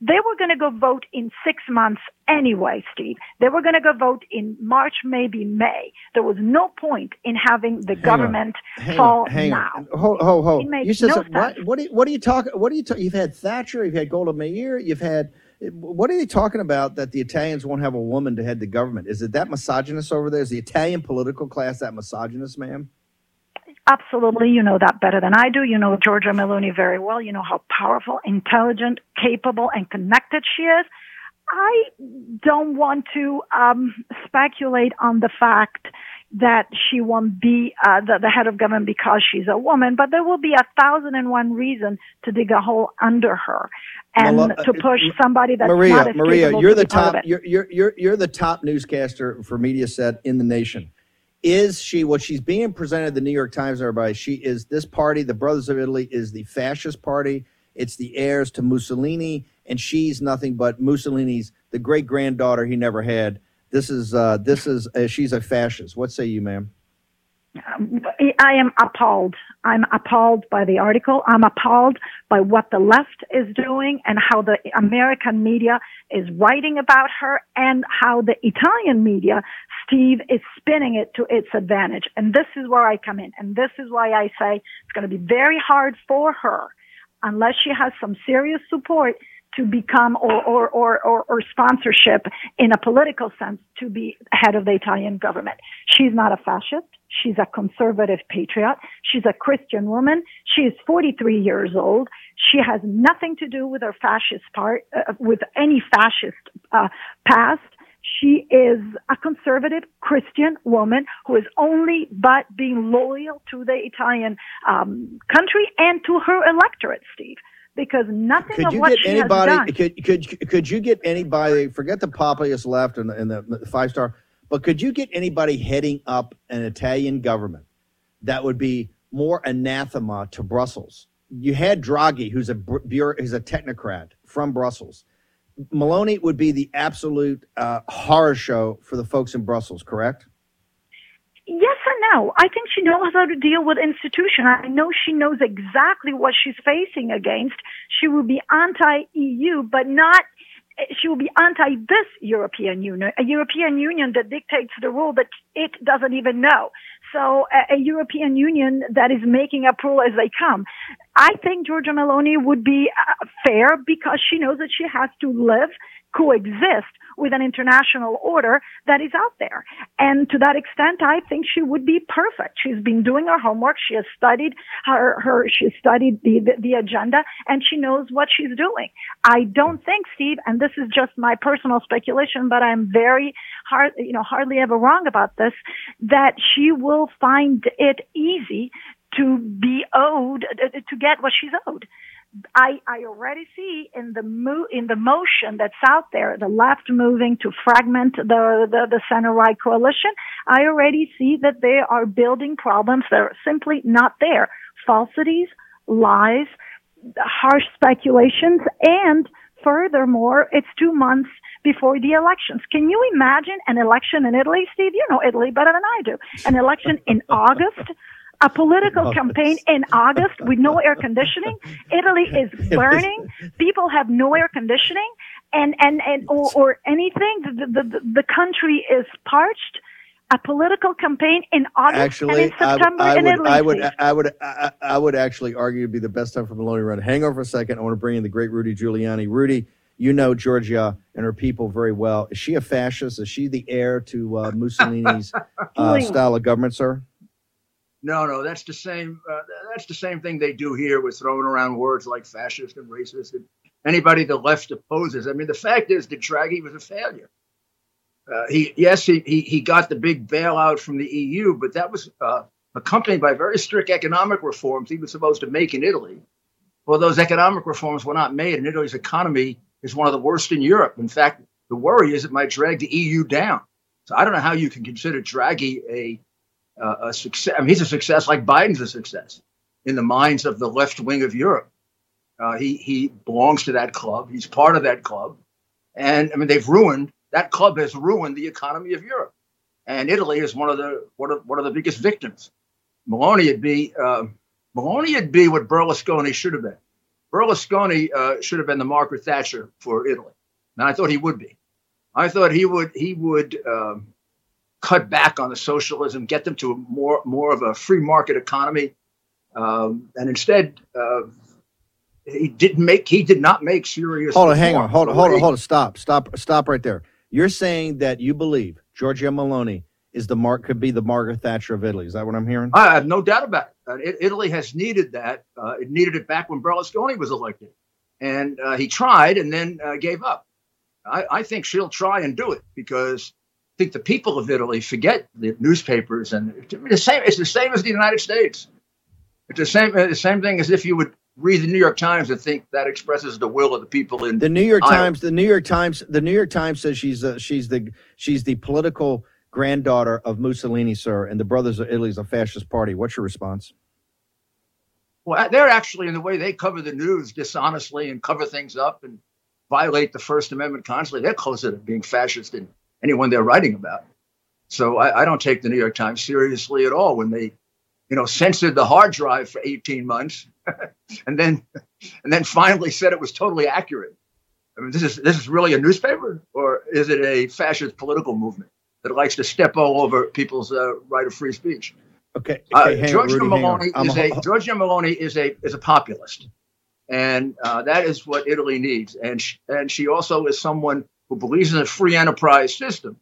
Speaker 9: They were going to go vote in six months anyway, Steve. They were going to go vote in March, maybe May. There was no point in having the
Speaker 2: Hang on.
Speaker 9: government
Speaker 2: Hang
Speaker 9: fall
Speaker 2: on, hang
Speaker 9: now.
Speaker 2: on. Hold, hold, hold. You said
Speaker 9: no
Speaker 2: what? What? Are, you- what are you talking? What are you? Ta- you've had Thatcher. You've had Golda Meir. You've had. What are they talking about? That the Italians won't have a woman to head the government? Is it that misogynist over there? Is the Italian political class that misogynist, ma'am?
Speaker 9: Absolutely. You know that better than I do. You know Giorgia Meloni very well. You know how powerful, intelligent, capable, and connected she is. I don't want to um, speculate on the fact that she won't be uh, the, the head of government because she's a woman, but there will be a thousand and one reason to dig a hole under her and
Speaker 2: Mala-
Speaker 9: to push somebody that's
Speaker 2: Maria,
Speaker 9: not as
Speaker 2: Maria, you're the
Speaker 9: be part of
Speaker 2: top. You're, you're you're you're the top newscaster for Mediaset in the nation. Is she what she's being presented the New York Times? Everybody, she is this party. The Brothers of Italy is the fascist party. It's the heirs to Mussolini, and she's nothing but Mussolini's the great granddaughter he never had. This is uh, this is uh, she's a fascist. What say you, ma'am?
Speaker 9: Um, I am appalled. I'm appalled by the article. I'm appalled by what the left is doing and how the American media is writing about her and how the Italian media, Steve, is spinning it to its advantage. And this is where I come in. And this is why I say it's going to be very hard for her unless she has some serious support to become or, or, or, or, or sponsorship in a political sense to be head of the Italian government. She's not a fascist. She's a conservative patriot. She's a Christian woman. She is 43 years old. She has nothing to do with her fascist part, uh, with any fascist uh, past. She is a conservative Christian woman who is only but being loyal to the Italian um, country and to her electorate, Steve. Because nothing
Speaker 2: Could
Speaker 9: of
Speaker 2: you
Speaker 9: what
Speaker 2: get
Speaker 9: she has
Speaker 2: anybody?
Speaker 9: done.
Speaker 2: Could could could you get anybody? Forget the populist left and the, and the five star, but could you get anybody heading up an Italian government that would be more anathema to Brussels? You had Draghi, who's a bureau, who's a technocrat from Brussels. Meloni would be the absolute uh, horror show for the folks in Brussels, correct?
Speaker 9: Yes and no. I think she knows how to deal with institution. I know she knows exactly what she's facing against. She will be anti-EU, but not. She will be anti this European Union, a European Union that dictates the rule that it doesn't even know. So a, a European Union that is making up rule as they come. I think Giorgia Meloni would be uh, fair because she knows that she has to live, coexist with an international order that is out there. And to that extent, I think she would be perfect. She's been doing her homework. She has studied her, her, she studied the, the, the agenda and she knows what she's doing. I don't think, Steve, and this is just my personal speculation, but I'm very hard, you know, hardly ever wrong about this, that she will find it easy to be owed, to get what she's owed. I, I already see in the mo- in the motion that's out there, the left moving to fragment the, the, the center right coalition. I already see that they are building problems that are simply not there. Falsities, lies, harsh speculations, and furthermore, it's two months before the elections. Can you imagine an election in Italy, Steve? You know Italy better than I do. An election in August a political campaign in August with no air conditioning. Italy is burning. People have no air conditioning, and and and or, or anything. The, the the country is parched. A political campaign in August
Speaker 2: Actually,
Speaker 9: and in September
Speaker 2: I
Speaker 9: in
Speaker 2: would,
Speaker 9: Italy.
Speaker 2: I would, I would, I, I would actually argue it'd be the best time for Meloni to run. Hang on for a second. I want to bring in the great Rudy Giuliani. Rudy, you know Giorgia and her people very well. Is she a fascist? Is she the heir to uh, Mussolini's uh, style of government, sir?
Speaker 10: No, no, that's the same. Uh, that's the same thing they do here with throwing around words like fascist and racist and anybody the left opposes. I mean, the fact is that Draghi was a failure. Uh, he yes, he, he he got the big bailout from the EU, but that was uh, accompanied by very strict economic reforms he was supposed to make in Italy. Well, those economic reforms were not made, and Italy's economy is one of the worst in Europe. In fact, the worry is it might drag the EU down. So I don't know how you can consider Draghi a uh, a success. I mean, he's a success like Biden's a success in the minds of the left wing of Europe. Uh, he he belongs to that club. He's part of that club, and I mean they've ruined that club has ruined the economy of Europe, and Italy is one of the one of one of the biggest victims. Meloni would be uh, Meloni would be what Berlusconi should have been. Berlusconi uh, should have been the Margaret Thatcher for Italy, and I thought he would be. I thought he would he would um, cut back on the socialism, get them to a more more of a free market economy, um, and instead uh, he didn't make he did not make serious.
Speaker 2: Hold on, hang on, hold on, hold on, hold on. Stop, stop, stop right there. You're saying that you believe Giorgia Meloni is the mark could be the Margaret Thatcher of Italy. Is that what I'm hearing?
Speaker 10: I have no doubt about it. Uh, it- Italy has needed that. Uh, it needed it back when Berlusconi was elected, and uh, he tried and then uh, gave up. I, I think she'll try and do it because think the people of Italy forget the newspapers and it's the same. It's the same as the United States. It's the same. The same thing as if you would read the New York Times and think that expresses the will of the people in
Speaker 2: The New York
Speaker 10: Iowa.
Speaker 2: Times, the New York Times, the New York Times says she's uh, she's the she's the political granddaughter of Mussolini, sir, and the Brothers of Italy is a fascist party. What's your response?
Speaker 10: Well, they're actually in the way they cover the news dishonestly and cover things up and violate the First Amendment constantly. They're closer to being fascist than anyone they're writing about. So I, I don't take the New York Times seriously at all when they, you know, censored the hard drive for 18 months and then and then finally said it was totally accurate. I mean, this is this is really a newspaper, or is it a fascist political movement that likes to step all over people's uh, right of free speech?
Speaker 2: Okay,
Speaker 10: Uh,
Speaker 2: okay hang on, Rudy. Meloni
Speaker 10: is a Giorgia Meloni is a is a populist. and uh, that is what Italy needs. And sh- and she also is someone who believes in a free enterprise system,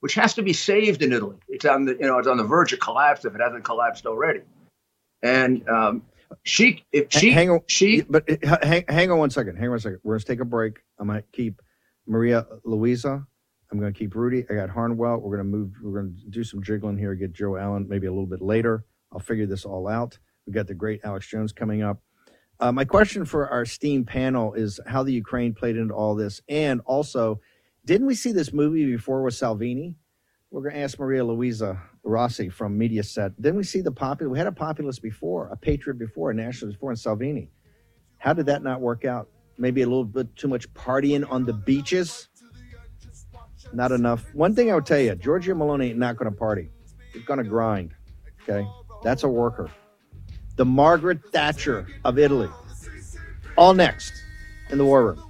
Speaker 10: which has to be saved in Italy. It's on the you know it's on the verge of collapse if it hasn't collapsed already. And um, she if she
Speaker 2: hang on,
Speaker 10: she
Speaker 2: but uh, hang, hang on one second. Hang on one second. We're gonna take a break. I'm gonna keep Maria Luisa. I'm gonna keep Rudy. I got Harnwell. We're gonna move. We're gonna do some jiggling here. Get Joe Allen maybe a little bit later. I'll figure this all out. We got the great Alex Jones coming up. Uh, my question for our steam panel is how the Ukraine played into all this, and also, didn't we see this movie before with Salvini? We're going to ask Maria Luisa Rossi from Mediaset. Didn't we see the popular? We had a populist before, a patriot before, a nationalist before, in Salvini. How did that not work out? Maybe a little bit too much partying on the beaches. Not enough. One thing I would tell you, Giorgia Meloni ain't not going to party. He's going to grind. Okay, that's a worker. The Margaret Thatcher of Italy. All next in the war room.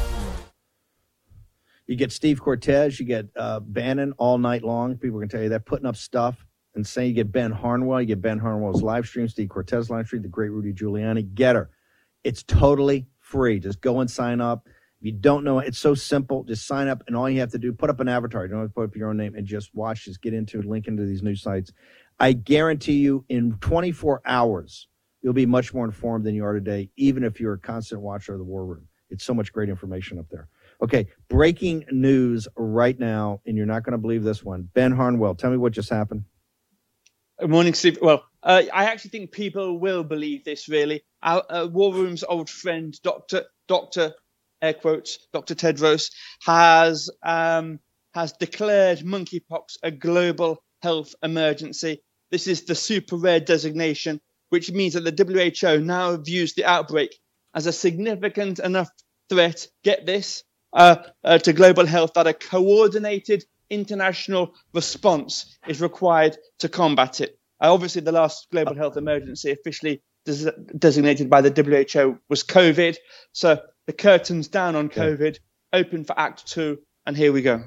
Speaker 2: You get Steve Cortes, you get uh, Bannon all night long. People can tell you that, putting up stuff and saying you get Ben Harnwell, you get Ben Harnwell's live stream, Steve Cortes live stream, the great Rudy Giuliani. Get her. It's totally free. Just go and sign up. If you don't know, it's so simple. Just sign up, and all you have to do, put up an avatar. You don't have to put up your own name and just watch. Just get into, link into these new sites. I guarantee you, in 24 hours, you'll be much more informed than you are today, even if you're a constant watcher of the War Room. It's so much great information up there. Okay, breaking news right now, and you're not going to believe this one. Ben Harnwell, tell me what just happened.
Speaker 8: Good morning, Steve. Well, uh, I actually think people will believe this. Really, our uh, War Room's old friend, Doctor Doctor air quotes Doctor Tedros has um, has declared monkeypox a global health emergency. This is the super rare designation, which means that the WHO now views the outbreak as a significant enough threat. Get this uh, uh, to global health that a coordinated international response is required to combat it. Uh, obviously, the last global health emergency officially des- designated by the WHO was COVID. So the curtain's down on COVID, open for Act Two, and here we go.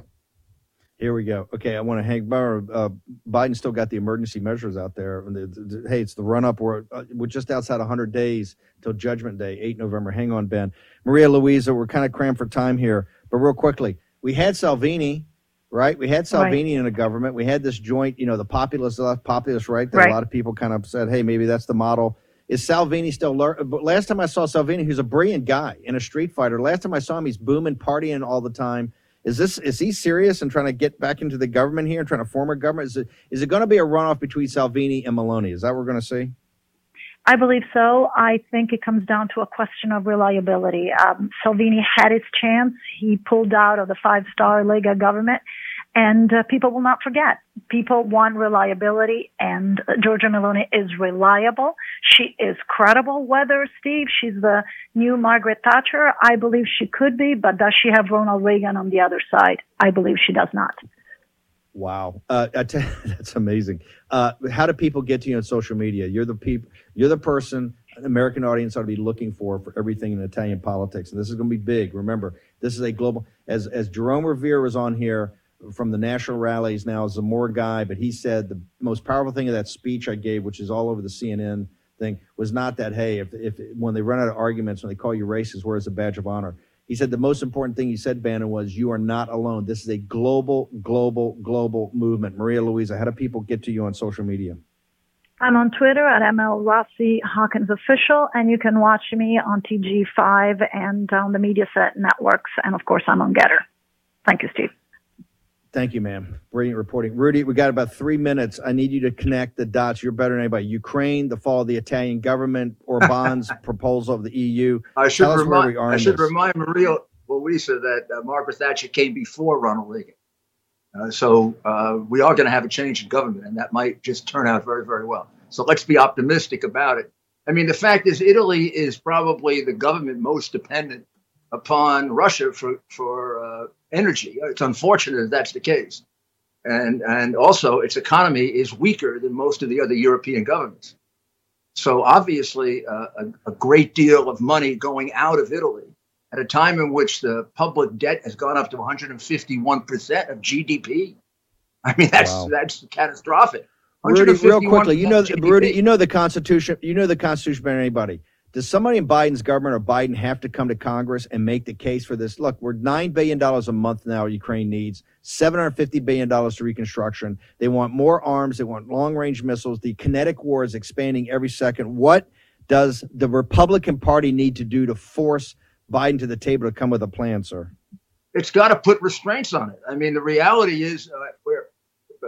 Speaker 2: Here we go. Okay, I want to hang. Uh, Biden still got the emergency measures out there. And the- the- the- hey, it's the run up. We're, uh, we're just outside 100 days till Judgment Day, 8 November. Hang on, Ben. Maria Luisa, we're kind of crammed for time here, but real quickly, we had Salvini, right? We had Salvini in the government. We had this joint, you know, the populist left, populist right. That
Speaker 9: Right.
Speaker 2: a lot of people kind of said, hey, maybe that's the model. Is Salvini still? But last time I saw Salvini, who's a brilliant guy and a street fighter. Last time I saw him, he's booming, partying all the time. Is this is he serious and trying to get back into the government here and trying to form a government? Is it is it going to be a runoff between Salvini and Meloni? Is that what we're going to see?
Speaker 9: I believe so. I think it comes down to a question of reliability. Um, Salvini had his chance. He pulled out of the five star Lega government, and uh, people will not forget. People want reliability, and uh, Giorgia Meloni is reliable. She is credible. Whether, Steve, she's the new Margaret Thatcher, I believe she could be, but does she have Ronald Reagan on the other side? I believe she does not.
Speaker 2: Wow, uh, tell that's amazing. Uh, how do people get to you on social media? You're the people. You're the person an American audience ought to be looking for for everything in Italian politics, and this is going to be big. Remember, this is a global. As as Jérôme Rivière was on here from the national rallies now as a more guy, but he said the most powerful thing of that speech I gave, which is all over the CNN thing, was not that hey, if if when they run out of arguments, when they call you racist, where's the badge of honor? He said the most important thing he said, Bannon, was you are not alone. This is a global, global, global movement. Maria Luisa, how do people get to you on social media?
Speaker 9: I'm on Twitter at ML Rossi Hawkins Official, and you can watch me on TG5 and on the Mediaset networks. And of course, I'm on Gettr. Thank you, Steve.
Speaker 2: Thank you, ma'am. Brilliant reporting. Rudy, we got about three minutes. I need you to connect the dots. You're better than anybody. Ukraine, the fall of the Italian government, Orban's proposal of the EU.
Speaker 10: I should
Speaker 2: Tell us where
Speaker 10: remind
Speaker 2: we are
Speaker 10: I
Speaker 2: in
Speaker 10: should
Speaker 2: this.
Speaker 10: remind Maria Luisa that uh, Margaret Thatcher came before Ronald Reagan. Uh, so uh, we are going to have a change in government, and that might just turn out very, very well. So let's be optimistic about it. I mean, the fact is, Italy is probably the government most dependent upon Russia for for uh, energy. It's unfortunate that that's the case, and and also its economy is weaker than most of the other European governments. So obviously, uh, a, a great deal of money going out of Italy at a time in which the public debt has gone up to 151 percent of GDP. I mean, that's
Speaker 2: Wow.
Speaker 10: that's catastrophic.
Speaker 2: Rudy, real quickly, you know,
Speaker 10: GDP.
Speaker 2: Rudy, you know the Constitution. You know the Constitution better than anybody. Does somebody in Biden's government or Biden have to come to Congress and make the case for this? Look, we're nine billion dollars a month now. Ukraine needs seven hundred fifty billion dollars to reconstruction. They want more arms. They want long range missiles. The kinetic war is expanding every second. What does the Republican Party need to do to force Biden to the table to come with a plan, sir?
Speaker 10: it's got to put restraints on it. I mean, the reality is uh, we're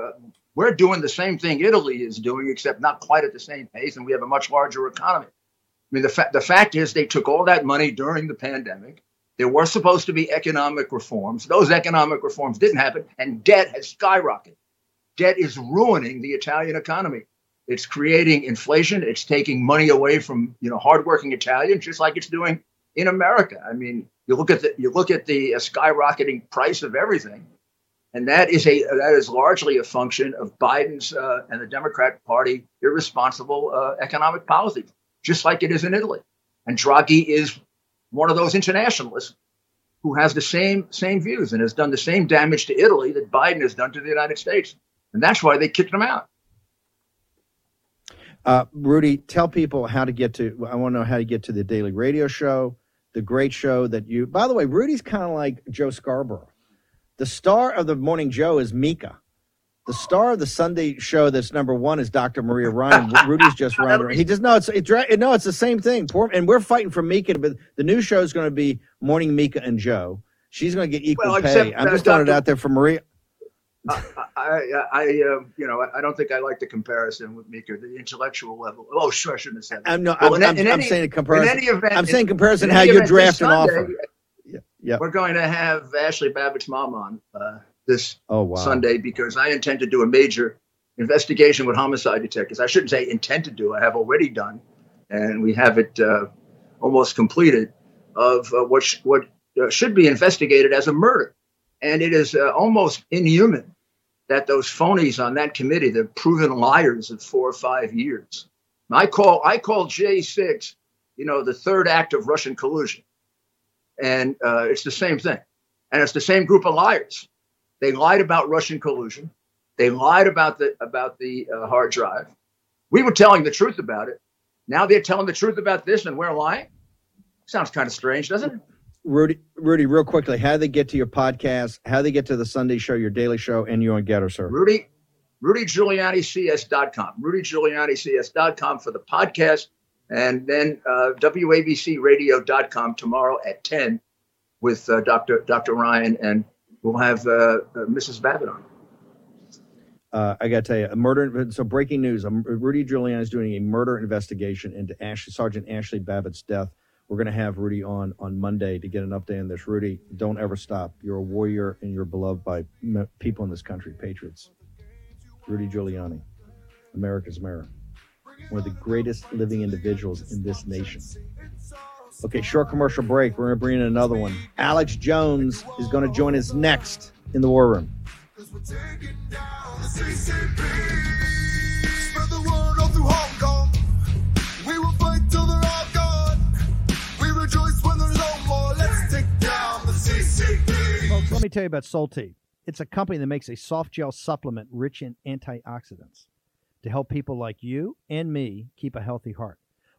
Speaker 10: uh, we're doing the same thing Italy is doing, except not quite at the same pace, and we have a much larger economy. I mean, the fact the fact is they took all that money during the pandemic. There were supposed to be economic reforms. Those economic reforms didn't happen, and debt has skyrocketed. Debt is ruining the Italian economy. It's creating inflation. It's taking money away from you know hardworking Italians, just like it's doing in America. I mean, you look at the you look at the uh, skyrocketing price of everything, and that is a that is largely a function of Biden's uh, and the Democrat Party irresponsible uh, economic policies, just like it is in Italy. And Draghi is one of those internationalists who has the same same views and has done the same damage to Italy that Biden has done to the United States, and that's why they kicked him out.
Speaker 2: Uh, Rudy, tell people how to get to. I want to know how to get to the daily radio show, the great show that you. By the way, Rudy's kind of like Joe Scarborough. The star of the Morning Joe is Mika. The star of the Sunday show that's number one is Dr. Maria Ryan. Rudy's just running. He just no, it's it's. No, it's the same thing. Poor, and we're fighting for Mika, but the new show is going to be Morning Mika and Joe. She's going to get equal
Speaker 10: Well,
Speaker 2: pay. I'm just throwing it out there for Maria.
Speaker 10: I, I, I uh, you know, I don't think I like the comparison with Mika, the intellectual level. Oh, sure, I shouldn't have said that.
Speaker 2: I'm no,
Speaker 10: Well,
Speaker 2: I'm,
Speaker 10: in-
Speaker 2: I'm,
Speaker 10: in
Speaker 2: I'm saying a comparison.
Speaker 10: In any event,
Speaker 2: I'm saying comparison how you draft an
Speaker 10: Sunday,
Speaker 2: offer. Yeah.
Speaker 10: We're going to have Ashley Babbitt's mom on uh, this
Speaker 2: Oh wow.
Speaker 10: Sunday because I intend to do a major investigation with homicide detectives. I shouldn't say intend to do. I have already done, and we have it uh, almost completed of uh, what sh- what uh, should be investigated as a murder, and it is uh, almost inhuman that those phonies on that committee, they're proven liars of four or five years. I call I call J six, you know, the third act of Russian collusion, and uh, it's the same thing, and it's the same group of liars. They lied about Russian collusion. They lied about the about the uh, hard drive. We were telling the truth about it. Now they're telling the truth about this, and we're lying. Sounds kind of strange, doesn't it?
Speaker 2: Rudy, Rudy, real quickly, how do they get to your podcast? How do they get to the Sunday show, your daily show, and you on Gettr, sir?
Speaker 10: Rudy, RudyGiulianiCS.com. RudyGiulianiCS.com for the podcast, and then uh, WABCRadio.com tomorrow at 10 with uh, Dr. Dr. Ryan, and we'll have uh, uh, Mrs. Babbitt on.
Speaker 2: Uh, I got to tell you, a murder. So, breaking news: um, Rudy Giuliani is doing a murder investigation into Sergeant Ashley Babbitt's death. We're going to have Rudy on on Monday to get an update on this. Rudy, don't ever stop. You're a warrior, and you're beloved by people in this country, patriots. Rudy Giuliani, America's mayor, one of the greatest living individuals in this nation. Okay, short commercial break. We're going to bring in another one. Alex Jones is going to join us next in the war room.
Speaker 11: Spread the word all through Hong Kong. We will fight till they're all gone. We rejoice when there's no more. Let's take down the CCP.
Speaker 12: Folks, let me tell you about Solti. It's a company that makes a soft gel supplement rich in antioxidants to help people like you and me keep a healthy heart.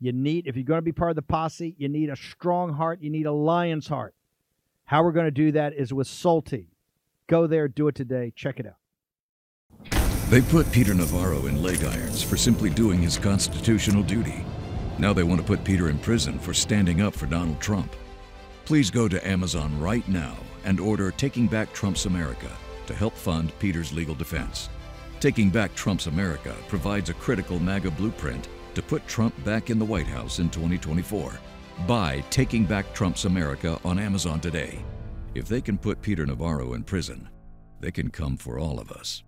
Speaker 2: You need, if you're going to be part of the posse, you need a strong heart. You need a lion's heart. How we're going to do that is with Salty. Go there, do it today. Check it out.
Speaker 6: They put Peter Navarro in leg irons for simply doing his constitutional duty. Now they want to put Peter in prison for standing up for Donald Trump. Please go to Amazon right now and order Taking Back Trump's America to help fund Peter's legal defense. Taking Back Trump's America provides a critical MAGA blueprint to put Trump back in the White House in 2024. Buy Taking Back Trump's America on Amazon today. If they can put Peter Navarro in prison, they can come for all of us.